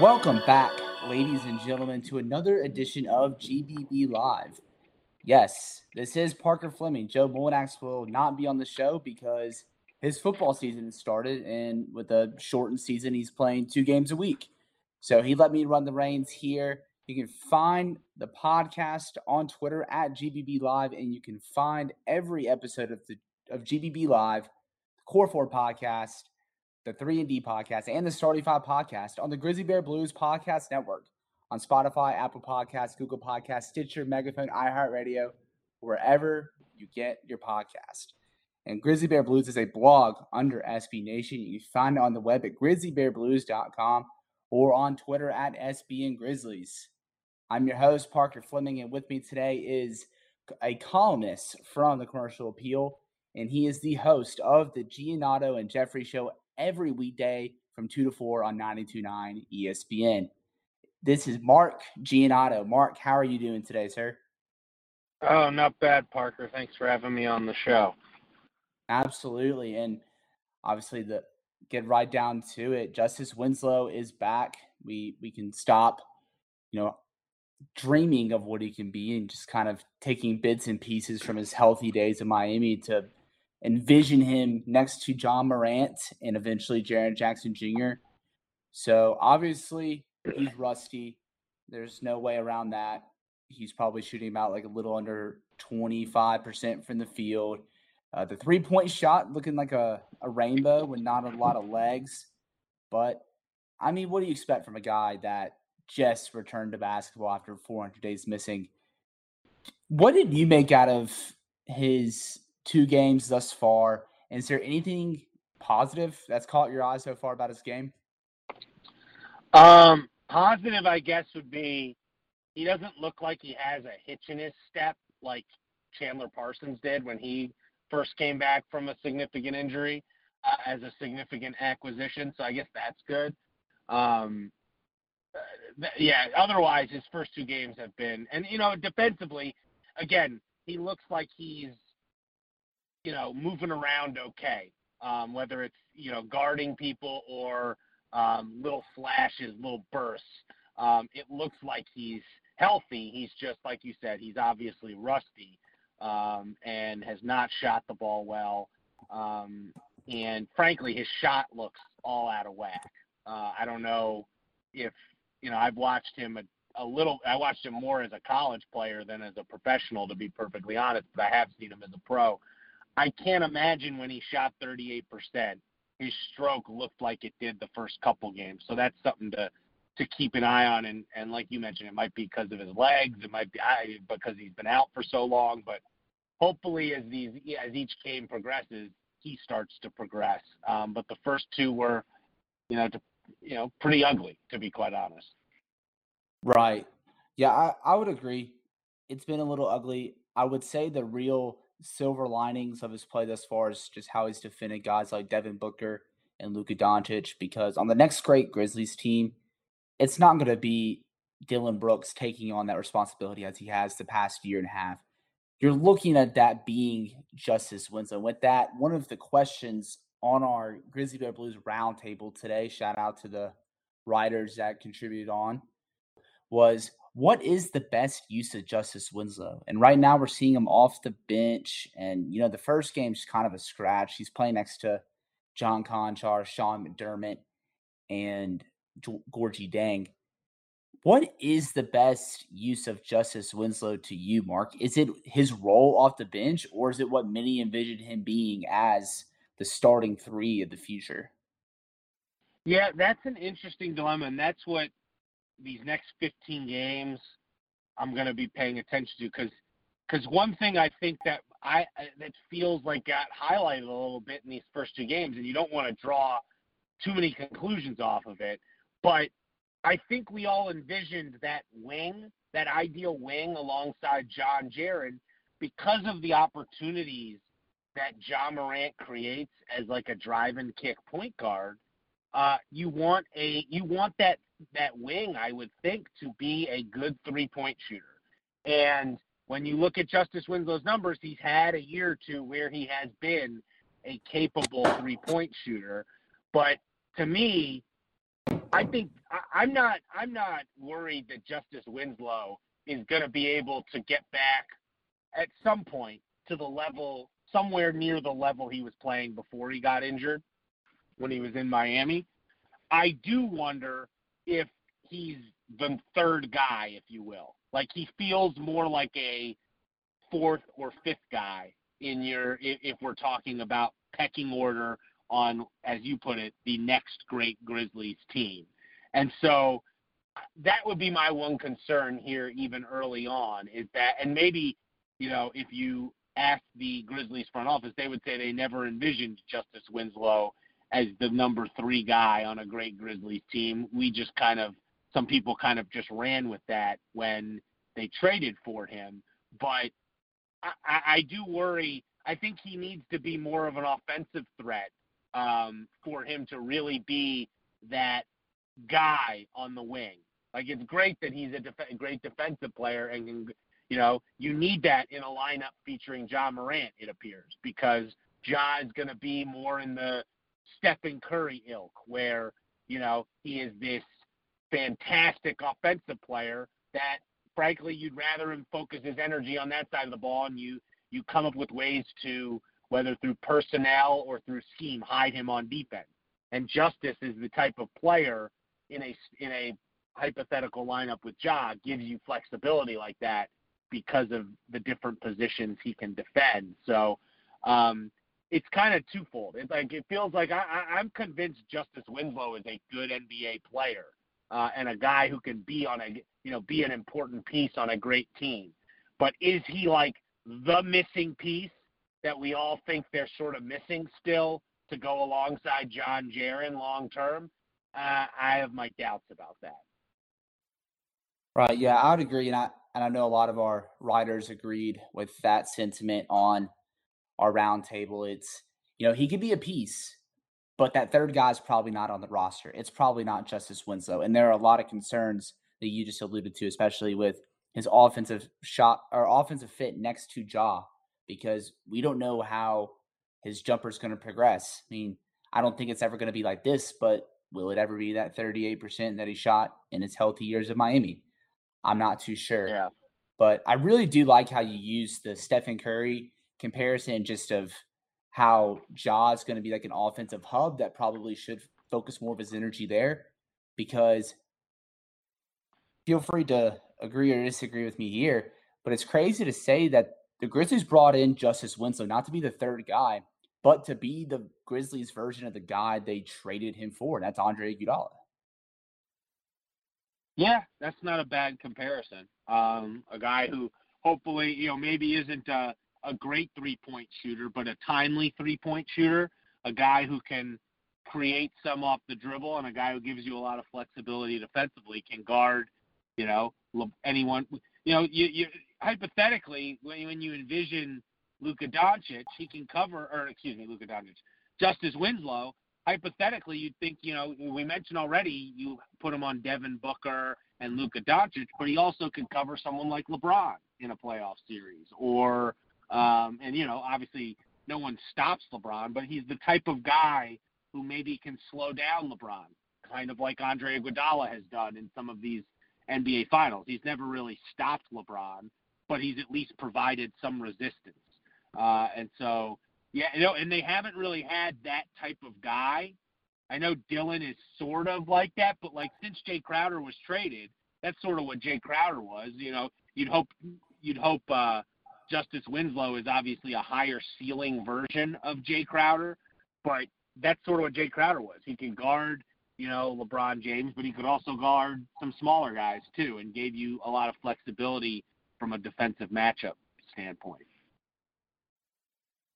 Welcome back, ladies and gentlemen, to another edition of GBB Live. Yes, this is Parker Fleming. Joe Mullinax will not be on the show because his football season started, and with a shortened season, he's playing two games a week. So he let me run the reins here. You can find the podcast on Twitter at GBB Live, and you can find every episode of the of GBB Live, the Core Four podcast, the Three and D podcast, and the Starting Five podcast on the Grizzly Bear Blues Podcast Network on Spotify, Apple Podcasts, Google Podcasts, Stitcher, Megaphone, iHeartRadio, wherever you get your podcast. And Grizzly Bear Blues is a blog under SB Nation. You can find it on the web at grizzlybearblues.com or on Twitter at SBN Grizzlies. I'm your host, Parker Fleming, and with me today is a columnist from the Commercial Appeal, and he is the host of the Giannotto and Jeffrey Show every weekday from 2 to 4 on 92.9 ESPN. This is Mark Giannotto. Mark, how are you doing today, sir? Oh, not bad, Parker. Thanks for having me on the show. Absolutely. And obviously the get right down to it. Justice Winslow is back. We we can stop, you know, dreaming of what he can be and just kind of taking bits and pieces from his healthy days in Miami to envision him next to Ja Morant and eventually Jaren Jackson Jr. So obviously he's rusty. There's no way around that. He's probably shooting about like a little under 25% from the field. Uh, the three point shot looking like a, a rainbow with not a lot of legs. But I mean, what do you expect from a guy that just returned to basketball after 400 days missing? What did you make out of his two games thus far? And is there anything positive that's caught your eye so far about his game? Um, positive, I guess, would be he doesn't look like he has a hitch in his step like Chandler Parsons did when he first came back from a significant injury uh, as a significant acquisition. So I guess that's good. Um, th- yeah. Otherwise, his first two games have been, and you know, defensively, again, he looks like he's, you know, moving around okay. Um, whether it's you know guarding people or um, little flashes, little bursts. Um, it looks like he's healthy. He's just like you said. He's obviously rusty um, and has not shot the ball well. Um, and frankly, his shot looks all out of whack. Uh, I don't know if you know. I've watched him a, a little. I watched him more as a college player than as a professional, to be perfectly honest. But I have seen him as a pro. I can't imagine when he shot 38%, his stroke looked like it did the first couple games. So that's something to to keep an eye on. And and like you mentioned, it might be because of his legs. It might be I, because he's been out for so long. But hopefully, as these as each game progresses, he starts to progress. Um, but the first two were, you know, to, you know, pretty ugly to be quite honest. Right. Yeah, I, I would agree. It's been a little ugly. I would say the real silver linings of his play thus far is just how he's defended guys like Devin Booker and Luka Doncic. Because on the next great Grizzlies team, it's not going to be Dillon Brooks taking on that responsibility as he has the past year and a half you're looking at that being Justice Winslow. With that, one of the questions on our Grizzly Bear Blues roundtable today, shout out to the writers that contributed on, was what is the best use of Justice Winslow? And right now we're seeing him off the bench. And, you know, the first game's kind of a scratch. He's playing next to John Konchar, Sean McDermott, and Gorgui Dieng. What is the best use of Justice Winslow to you, Mark? Is it his role off the bench, or is it what many envisioned him being as the starting three of the future? Yeah, that's an interesting dilemma, and that's what these next 15 games I'm going to be paying attention to because because one thing I think that I that feels like got highlighted a little bit in these first two games, and you don't want to draw too many conclusions off of it, but I think we all envisioned that wing, that ideal wing alongside Ja Jaren because of the opportunities that Ja Morant creates as like a drive and kick point guard. uh, you want a you want that that wing, I would think, to be a good three point shooter. And when you look at Justice Winslow's numbers, he's had a year or two where he has been a capable three point shooter. But to me, I think I, I'm not I'm not worried that Justice Winslow is going to be able to get back at some point to the level somewhere near the level he was playing before he got injured when he was in Miami. I do wonder if he's the third guy, if you will. Like he feels more like a fourth or fifth guy in your if, if we're talking about pecking order on, as you put it, the next great Grizzlies team. And so that would be my one concern here, even early on, is that, and maybe, you know, if you ask the Grizzlies front office, they would say they never envisioned Justice Winslow as the number three guy on a great Grizzlies team. We just kind of, some people kind of just ran with that when they traded for him. But I, I do worry. I think he needs to be more of an offensive threat um, for him to really be that guy on the wing. Like it's great that he's a def- great defensive player and you know, you need that in a lineup featuring Ja Morant. It appears because is going to be more in the Stephen Curry ilk, where you know he is this fantastic offensive player that, frankly, you'd rather him focus his energy on that side of the ball, and you you come up with ways to whether through personnel or through scheme hide him on defense. And Justice is the type of player in a in a hypothetical lineup with Ja gives you flexibility like that because of the different positions he can defend. So um, it's kind of twofold. It's like it feels like I, I, I'm convinced Justice Winslow is a good NBA player uh, and a guy who can be on a you know be an important piece on a great team. But is he like the missing piece that we all think they're sort of missing still to go alongside Ja Jaren long term? Uh, I have my doubts about that. Right. Yeah, I would agree, and I and I know a lot of our writers agreed with that sentiment on our roundtable. It's you know he could be a piece, but that third guy is probably not on the roster. It's probably not Justice Winslow, and there are a lot of concerns that you just alluded to, especially with his offensive shot or offensive fit next to Ja, because we don't know how his jumper is going to progress. I mean, I don't think it's ever going to be like this, but will it ever be that 38% that he shot in his healthy years of Miami? I'm not too sure. Yeah. But I really do like how you use the Stephen Curry comparison just of how Ja is going to be like an offensive hub that probably should focus more of his energy there because feel free to agree or disagree with me here, but it's crazy to say that the Grizzlies brought in Justice Winslow not to be the third guy, but to be the Grizzlies version of the guy they traded him for. That's Andre Iguodala. Yeah, that's not a bad comparison. Um, a guy who hopefully, you know, maybe isn't a, a great three point shooter, but a timely three point shooter, a guy who can create some off the dribble, and a guy who gives you a lot of flexibility defensively, can guard, you know, anyone. You know, you, you hypothetically, when, when you envision Luka Doncic, he can cover, or excuse me, Luka Doncic, Justice Winslow, hypothetically, you'd think, you know, we mentioned already, you put him on Devin Booker and Luka Doncic, but he also could cover someone like LeBron in a playoff series, or, um, and you know, obviously, no one stops LeBron, but he's the type of guy who maybe can slow down LeBron, kind of like Andre Iguodala has done in some of these NBA Finals. He's never really stopped LeBron, but he's at least provided some resistance. Uh, and so yeah, you know, and they haven't really had that type of guy. I know Dillon is sort of like that, but like since Jay Crowder was traded, that's sort of what Jay Crowder was. You know, you'd hope you'd hope uh, Justice Winslow is obviously a higher ceiling version of Jay Crowder, but that's sort of what Jay Crowder was. He can guard, you know, LeBron James, but he could also guard some smaller guys too, and gave you a lot of flexibility from a defensive matchup standpoint.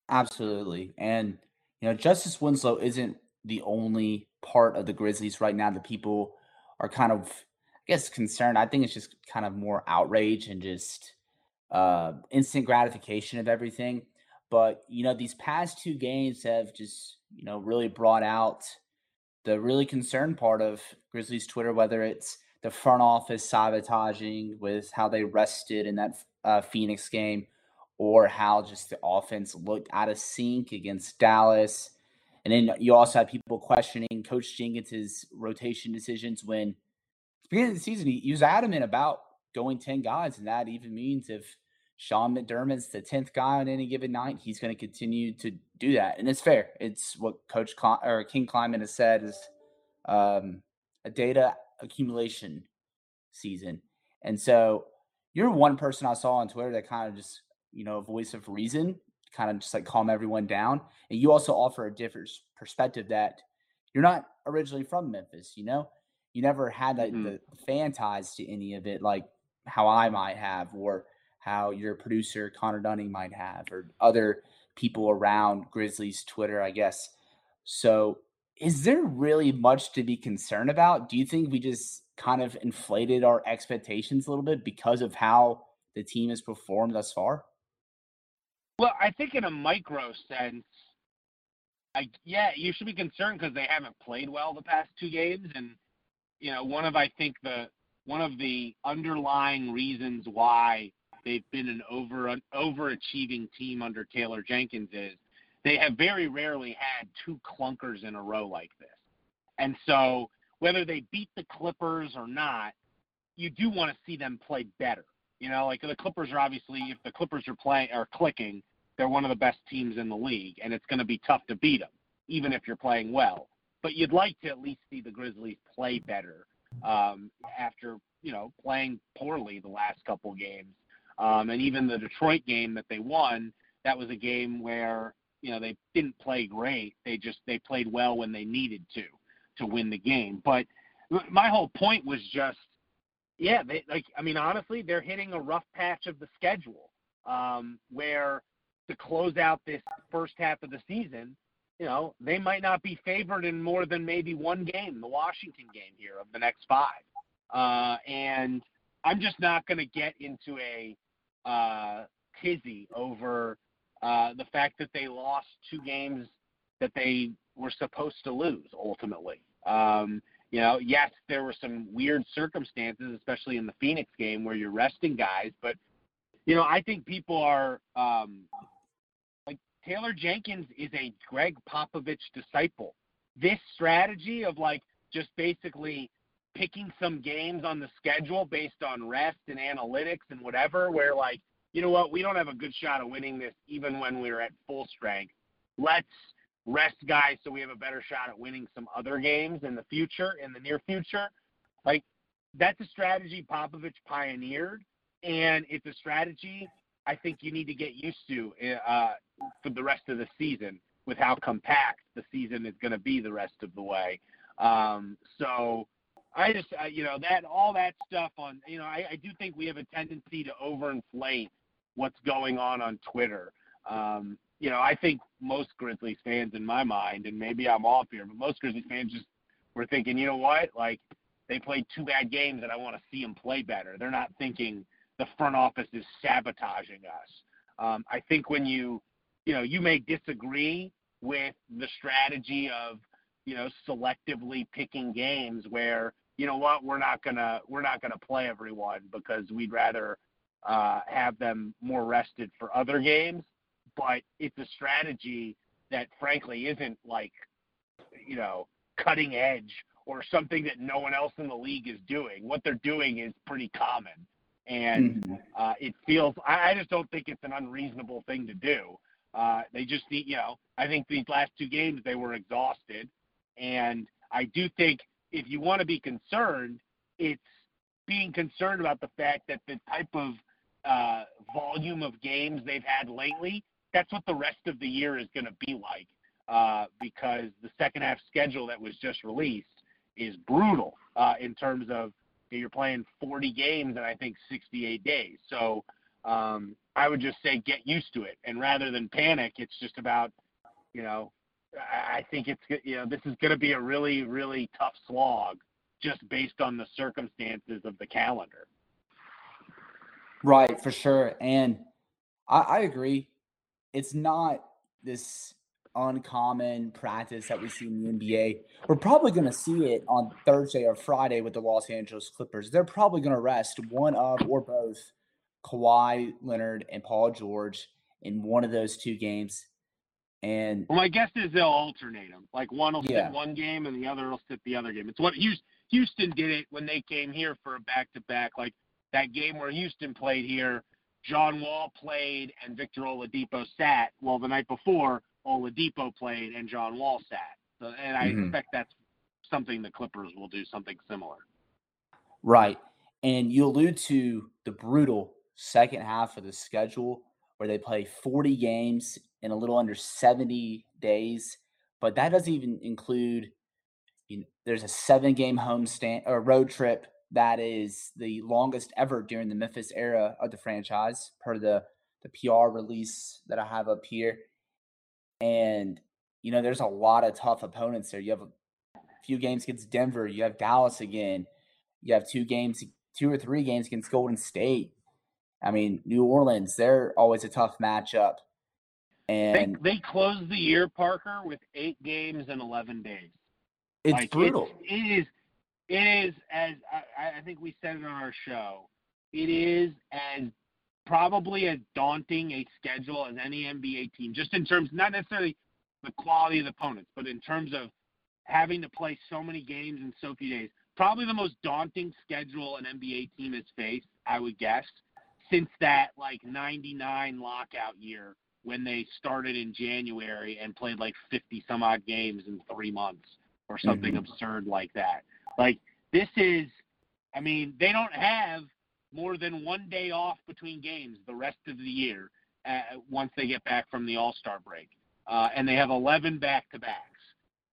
Absolutely. And, you know, Justice Winslow isn't the only part of the Grizzlies right now that people are kind of, I guess, concerned. I think it's just kind of more outrage and just uh, instant gratification of everything. But, you know, these past two games have just, you know, really brought out the really concerned part of Grizzlies Twitter, whether it's the front office sabotaging with how they rested in that uh, Phoenix game, or how just the offense looked out of sync against Dallas. And then you also have people questioning Coach Jenkins' rotation decisions when beginning of the season he, he was adamant about going 10 guys, and that even means if Sean McDermott's the 10th guy on any given night, he's going to continue to do that. And it's fair. It's what Coach Cl- or King Kleiman has said is um, a data accumulation season. And so you're one person I saw on Twitter that kind of just, you know, a voice of reason, kind of just like calm everyone down. And you also offer a different perspective that you're not originally from Memphis, you know? You never had like, mm-hmm. the fan ties to any of it, like how I might have, or how your producer Connor Dunning might have, or other people around Grizzlies Twitter, I guess. So, is there really much to be concerned about? Do you think we just kind of inflated our expectations a little bit because of how the team has performed thus far? Well, I think in a micro sense, I, yeah, you should be concerned because they haven't played well the past two games, and you know, one of I think the one of the underlying reasons why they've been an over an overachieving team under Taylor Jenkins is they have very rarely had two clunkers in a row like this. And so whether they beat the Clippers or not, you do want to see them play better. You know, like the Clippers are obviously if the Clippers are playing are clicking, they're one of the best teams in the league, and it's going to be tough to beat them, even if you're playing well. But you'd like to at least see the Grizzlies play better um, after you know playing poorly the last couple games. Um, and even the Detroit game that they won, that was a game where you know they didn't play great. They just they played well when they needed to to win the game. But my whole point was just, yeah, they like I mean honestly, they're hitting a rough patch of the schedule um, where to close out this first half of the season, you know, they might not be favored in more than maybe one game, the Washington game here of the next five. Uh, and I'm just not going to get into a uh, tizzy over uh, the fact that they lost two games that they were supposed to lose ultimately. Um, you know, yes, there were some weird circumstances, especially in the Phoenix game where you're resting guys, but you know, I think people are um, like Taylor Jenkins is a Gregg Popovich disciple. This strategy of like just basically picking some games on the schedule based on rest and analytics and whatever, where like, you know what, we don't have a good shot of winning this even when we're at full strength. Let's rest guys so we have a better shot at winning some other games in the future, in the near future. Like that's a strategy Popovich pioneered, and it's a strategy I think you need to get used to uh, for the rest of the season with how compact the season is going to be the rest of the way. Um, so I just, uh, you know, that all that stuff on, you know, I, I do think we have a tendency to overinflate what's going on on Twitter. Um, you know, I think most Grizzlies fans, in my mind, and maybe I'm off here, but most Grizzlies fans just were thinking, you know what, like they played two bad games, and I want to see them play better. They're not thinking the front office is sabotaging us. Um, I think when you, you know, you may disagree with the strategy of, you know, selectively picking games where, you know what, we're not gonna we're not gonna play everyone because we'd rather uh, have them more rested for other games but it's a strategy that frankly isn't like you know cutting edge or something that no one else in the league is doing. What they're doing is pretty common, and mm-hmm. uh, it feels. I, I just don't think it's an unreasonable thing to do. Uh, they just need, you know, I think these last two games they were exhausted, and I do think if you want to be concerned, it's being concerned about the fact that the type of uh, volume of games they've had lately that's what the rest of the year is going to be like uh, because the second half schedule that was just released is brutal uh, in terms of you're playing 40 games in I think 68 days. So um, I would just say get used to it, and rather than panic, it's just about you know I think it's you know this is going to be a really really tough slog just based on the circumstances of the calendar. Right, for sure, and I, I agree it's not this uncommon practice that we see in the NBA. We're probably going to see it on Thursday or Friday with the Los Angeles Clippers. They're probably going to rest one of or both Kawhi Leonard and Paul George in one of those two games. And well, my guess is they'll alternate them. Like one will yeah. sit one game and the other will sit the other game. It's what Houston did it when they came here for a back to back. Like that game where Houston played here, John Wall played and Victor Oladipo sat. Well, the night before, Oladipo played and John Wall sat. So, and I mm-hmm. expect that's something the Clippers will do something similar. Right. And you allude to the brutal second half of the schedule where they play 40 games in a little under 70 days, but that doesn't even include you know, there's a seven game home stand or road trip that is the longest ever during the Memphis era of the franchise, per the the PR release that I have up here. And you know, there's a lot of tough opponents there. You have a few games against Denver. You have Dallas again. You have two games, two or three games against Golden State. I mean, New Orleans, they're always a tough matchup. And they, they closed the year, Parker, with eight games in eleven days. It's like brutal. It, it is. It is as I, I think we said it on our show. It is as probably as daunting a schedule as any NBA team, just in terms not necessarily the quality of the opponents, but in terms of having to play so many games in so few days. Probably the most daunting schedule an NBA team has faced, I would guess, since that like 99 lockout year when they started in January and played like 50 some odd games in three months or something mm-hmm. absurd like that. Like this is, I mean, they don't have more than one day off between games the rest of the year uh, once they get back from the All Star break, uh, and they have 11 back to backs.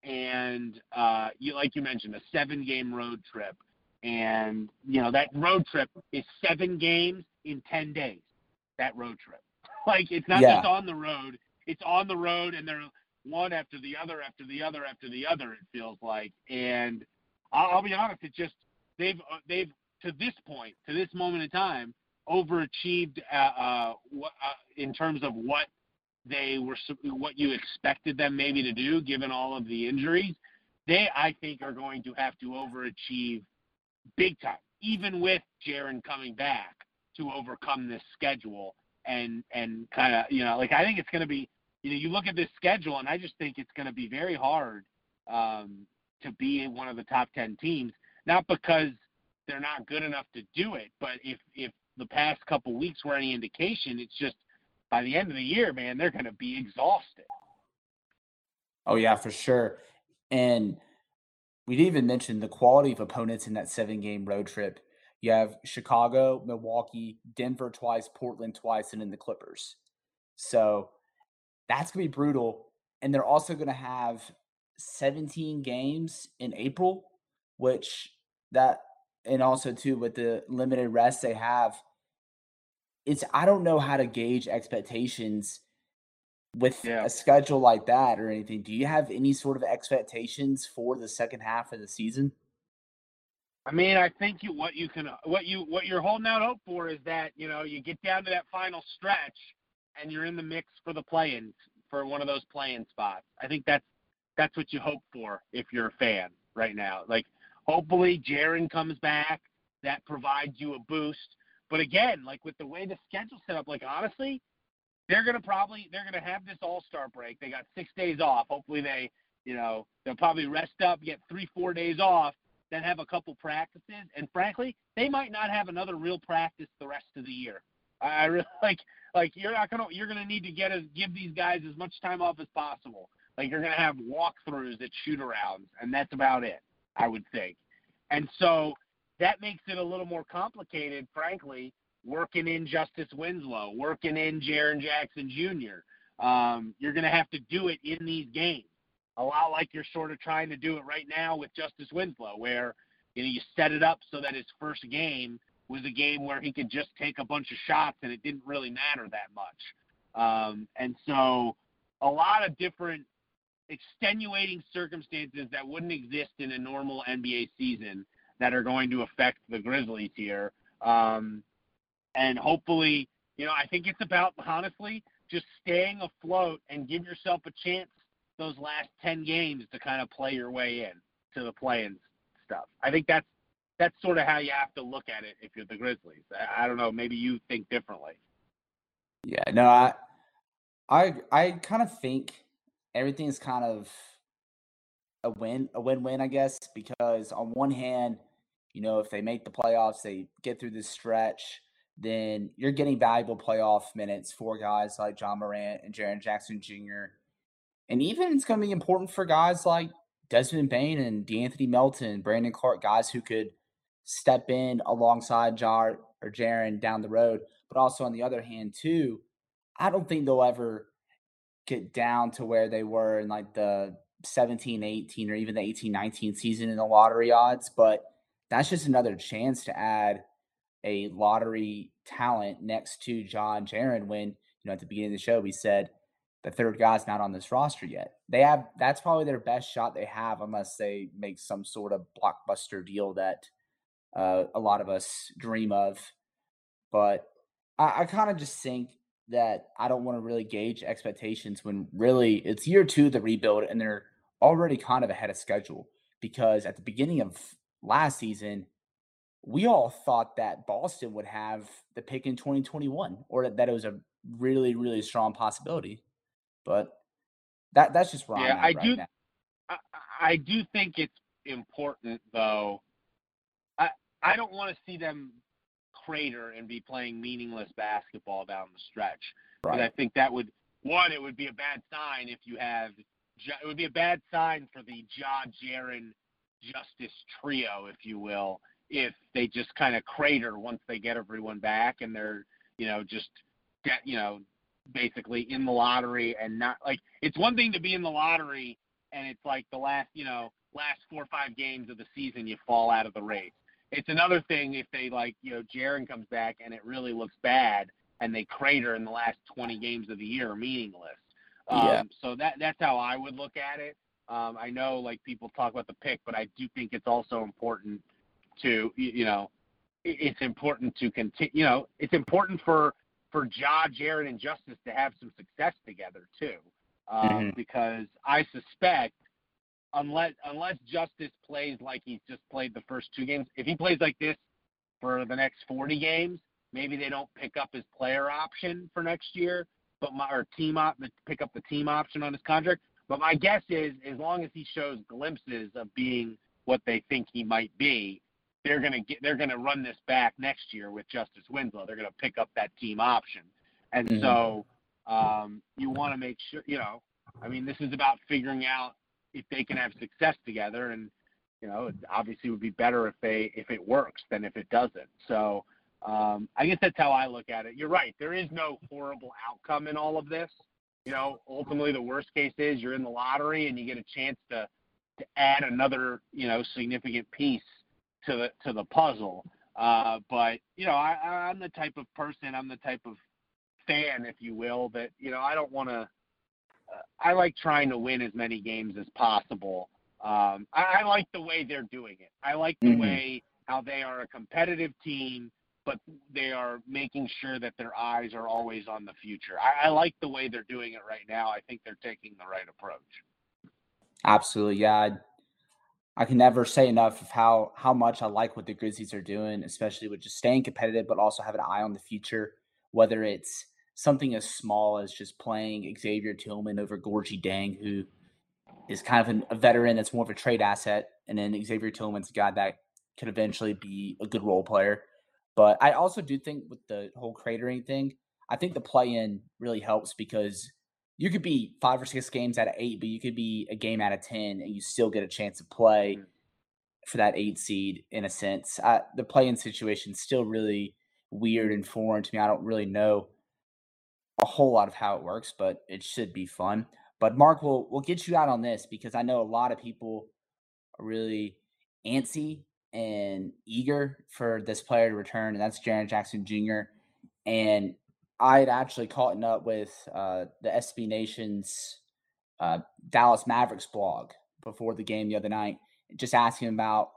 And uh, you, like you mentioned, a seven game road trip, and you know that road trip is seven games in 10 days. That road trip, like it's not yeah. just on the road; it's on the road, and they're one after the other after the other after the other. It feels like, and I'll, I'll be honest, it just they've uh, they've to this point, to this moment in time, overachieved uh, uh, uh, in terms of what they were, what you expected them maybe to do, given all of the injuries. They, I think, are going to have to overachieve big time, even with Jaren coming back to overcome this schedule and and kind of you know like I think it's going to be you know you look at this schedule and I just think it's going to be very hard um, to be one of the top ten teams, not because they're not good enough to do it. But if if the past couple weeks were any indication, it's just by the end of the year, man, they're going to be exhausted. Oh yeah, for sure. And we didn't even mention the quality of opponents in that seven game road trip. You have Chicago, Milwaukee, Denver twice, Portland twice, and then the Clippers. So that's going to be brutal. And they're also going to have 17 games in April, which that and also too with the limited rest they have, it's I don't know how to gauge expectations with yeah. a schedule like that or anything. Do you have any sort of expectations for the second half of the season? I mean, I think you, what you can, what you, what you're holding out hope for is that you know you get down to that final stretch and you're in the mix for the play-in for one of those play-in spots. I think that's that's what you hope for if you're a fan right now. Like Hopefully, Jaren comes back. That provides you a boost. But again, like with the way the schedule's set up, like honestly, they're gonna probably they're gonna have this All Star break. They got six days off. Hopefully, they you know they'll probably rest up, get three four days off, then have a couple practices. And frankly, they might not have another real practice the rest of the year. I really like like you're not gonna you're gonna need to get as give these guys as much time off as possible. Like you're gonna have walkthroughs at shoot arounds, and that's about it. I would think. And so that makes it a little more complicated, frankly, working in Justice Winslow, working in Jaren Jackson Jr. Um, you're to have to do it in these games, a lot like you're sort of trying to do it right now with Justice Winslow, where you know you set it up so that his first game was a game where he could just take a bunch of shots and it didn't really matter that much. Um, and so a lot of different extenuating circumstances that wouldn't exist in a normal NBA season that are going to affect the Grizzlies here. Um, and hopefully, you know, I think it's about honestly just staying afloat and give yourself a chance those last ten games to kind of play your way in to the playing stuff. I think that's that's sort of how you have to look at it if you're the Grizzlies. I, I don't know. Maybe you think differently. Yeah, no, I, I, I kind of think everything's kind of a win, a win-win, I guess, because on one hand, you know, if they make the playoffs, they get through this stretch, then you're getting valuable playoff minutes for guys like Ja Morant and Jaren Jackson Jr. And even it's going to be important for guys like Desmond Bane and De'Anthony Melton, Brandon Clarke guys who could step in alongside Jar or Jaren down the road. But also on the other hand, too, I don't think they'll ever get down to where they were in like the 17, 18, or even the 18, 19 season in the lottery odds. But that's just another chance to add a lottery talent next to Ja Jaren when, you know, at the beginning of the show, we said the third guy's not on this roster yet. They have that's probably their best shot they have unless they make some sort of blockbuster deal that uh, a lot of us dream of. But I, I kind of just think that I don't want to really gauge expectations when really it's year two of the rebuild and they're already kind of ahead of schedule because at the beginning of last season, we all thought that Boston would have the pick in 2021 or that it was a really, really strong possibility. But that that's just wrong. Yeah, I right do. Now. I, I do think it's important though. I I don't want to see them crater and be playing meaningless basketball down the stretch. Right. I think that would one, it would be a bad sign if you have it would be a bad sign for the Ja Jaren Justice trio, if you will, if they just kind of crater once they get everyone back and they're you know just get you know basically in the lottery and not like it's one thing to be in the lottery and it's like the last you know last four or five games of the season you fall out of the race. It's another thing if they like you know Jaren comes back and it really looks bad and they crater in the last 20 games of the year, meaningless. Yeah. Um, so that that's how I would look at it. Um, I know like people talk about the pick, but I do think it's also important to you know it's important to continue. You know, it's important for for Ja, Jaren, and Justice to have some success together too, um, mm-hmm. because I suspect unless unless Justice plays like he's just played the first two games, if he plays like this for the next 40 games, maybe they don't pick up his player option for next year but my or team op pick up the team option on his contract. But my guess is as long as he shows glimpses of being what they think he might be, they're gonna get they're gonna run this back next year with Justice Winslow. They're gonna pick up that team option. And mm-hmm. so um, you want to make sure you know. I mean, this is about figuring out if they can have success together, and you know, it obviously would be better if they if it works than if it doesn't. So um, I guess that's how I look at it. You're right. There is no horrible outcome in all of this. You know, ultimately the worst case is you're in the lottery and you get a chance to to add another, you know, significant piece to the to the puzzle. Uh, but you know, I, I'm the type of person, I'm the type of fan, if you will, that you know I don't want to. I like trying to win as many games as possible. Um, I, I like the way they're doing it. I like the mm-hmm. way how they are a competitive team but they are making sure that their eyes are always on the future. I, I, like the way they're doing it right now. I think they're taking the right approach. Absolutely, yeah. I, I can never say enough of how how much I like what the Grizzlies are doing, especially with just staying competitive, but also having an eye on the future. Whether it's something as small as just playing Xavier Tillman over Gorgui Dieng, who is kind of an, a veteran that's more of a trade asset, and then Xavier Tillman's a guy that could eventually be a good role player but I also do think with the whole cratering thing, I think the play in really helps because you could be five or six games out of eight, but you could be a game out of 10 and you still get a chance to play mm. for that eight seed in a sense. I, the play in situation is still really weird and foreign to me. I don't really know a whole lot of how it works, but it should be fun. But Mark, we'll, we'll get you out on this because I know a lot of people are really antsy and eager for this player to return, and that's Jaren Jackson Jr. And I had actually caught up with uh, the SB Nation's uh, Dallas Mavericks blog before the game the other night, just asking about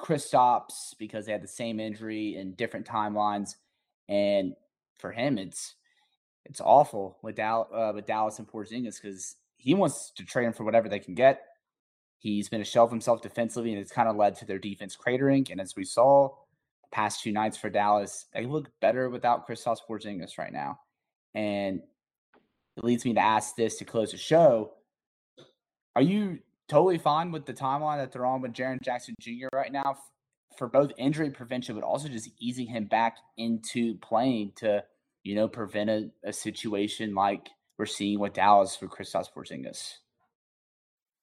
Kristaps because they had the same injury in different timelines, and for him, it's it's awful with, Dal- uh, with Dallas and Porzingis because he wants to trade him for whatever they can get. He's been a shell of himself defensively, and it's kind of led to their defense cratering. And as we saw past two nights for Dallas, they look better without Kristaps Porzingis right now. And it leads me to ask this to close the show: Are you totally fine with the timeline that they're on with Jaren Jackson Jr. right now for both injury prevention, but also just easing him back into playing to, you know, prevent a, a situation like we're seeing with Dallas for Kristaps Porzingis?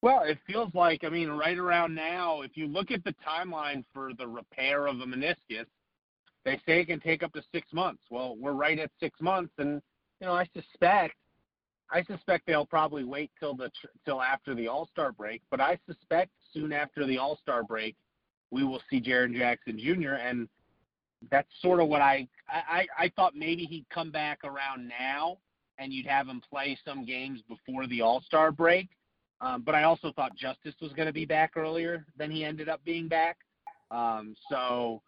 Well, it feels like, I mean, right around now, if you look at the timeline for the repair of a meniscus, they say it can take up to six months. Well, we're right at six months, and you know, I suspect, I suspect they'll probably wait till the till after the All Star break. But I suspect soon after the All Star break, we will see Jaren Jackson Jr. and that's sort of what I, I I thought maybe he'd come back around now, and you'd have him play some games before the All Star break. Um, but I also thought Justice was going to be back earlier than he ended up being back. Um, so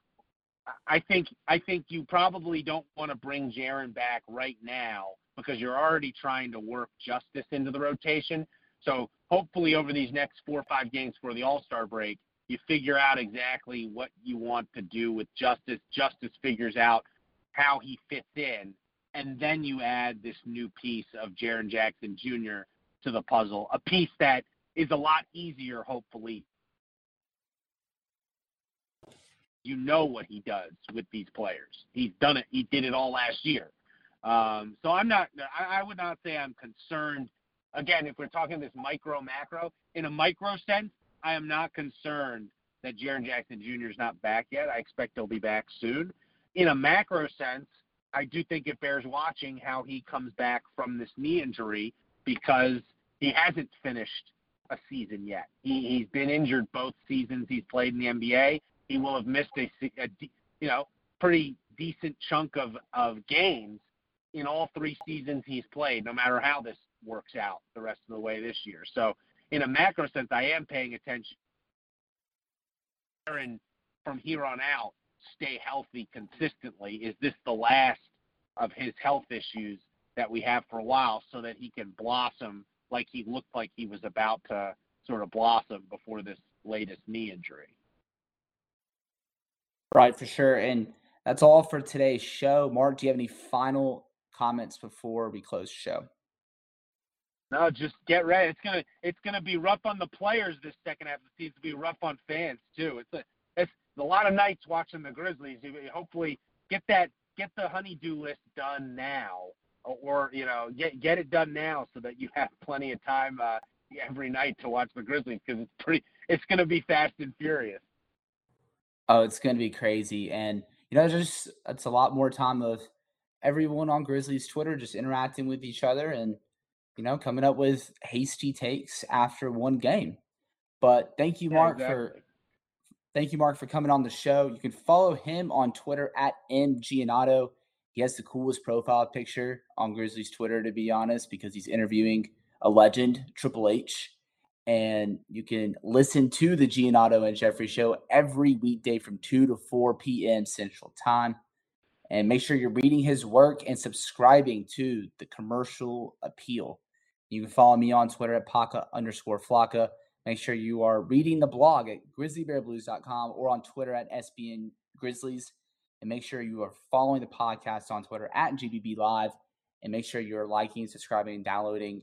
I think I think you probably don't want to bring Jaren back right now because you're already trying to work Justice into the rotation. So hopefully over these next four or five games for the All Star break, you figure out exactly what you want to do with Justice. Justice figures out how he fits in, and then you add this new piece of Jaren Jackson Jr to the puzzle, a piece that is a lot easier, hopefully. You know what he does with these players. He's done it. He did it all last year. Um, so I'm not. I, I would not say I'm concerned. Again, if we're talking this micro macro, in a micro sense, I am not concerned that Jaren Jackson Jr. is not back yet. I expect he'll be back soon. In a macro sense, I do think it bears watching how he comes back from this knee injury because he hasn't finished a season yet. He, he's been injured both seasons he's played in the NBA. He will have missed a, a you know pretty decent chunk of of games in all three seasons he's played. No matter how this works out the rest of the way this year. So in a macro sense, I am paying attention. And from here on out, stay healthy consistently. Is this the last of his health issues that we have for a while, so that he can blossom like he looked like he was about to sort of blossom before this latest knee injury. Right, for sure. And that's all for today's show. Mark, do you have any final comments before we close the show? No, just get ready. It's gonna it's gonna be rough on the players this second half season. It's gonna be rough on fans too. It's a it's a lot of nights watching the Grizzlies. Hopefully, get that get the honeydew list done now or you know get get it done now so that you have plenty of time uh, every night to watch the Grizzlies because it's pretty it's to be fast and furious. Oh, it's to be crazy, and you know, just it's a lot more time of everyone on Grizzlies Twitter just interacting with each other and you know coming up with hasty takes after one game. But thank you, Mark, yeah, exactly. for thank you, Mark, for coming on the show. You can follow him on Twitter at mgiannotto. He has the coolest profile picture on Grizzlies Twitter, to be honest, because he's interviewing a legend, Triple H. And you can listen to the Giannotto and Jeffrey show every weekday from 2 to 4 p.m. Central Time. And make sure you're reading his work and subscribing to the commercial appeal. You can follow me on Twitter at Paka underscore Flocka. Make sure you are reading the blog at grizzlybearblues.com or on Twitter at SBN Grizzlies. And make sure you are following the podcast on Twitter at GBB Live. And make sure you're liking, subscribing, and downloading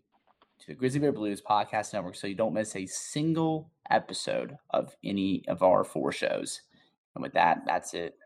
to the Grizzly Bear Blues Podcast Network so you don't miss a single episode of any of our four shows. And with that, that's it.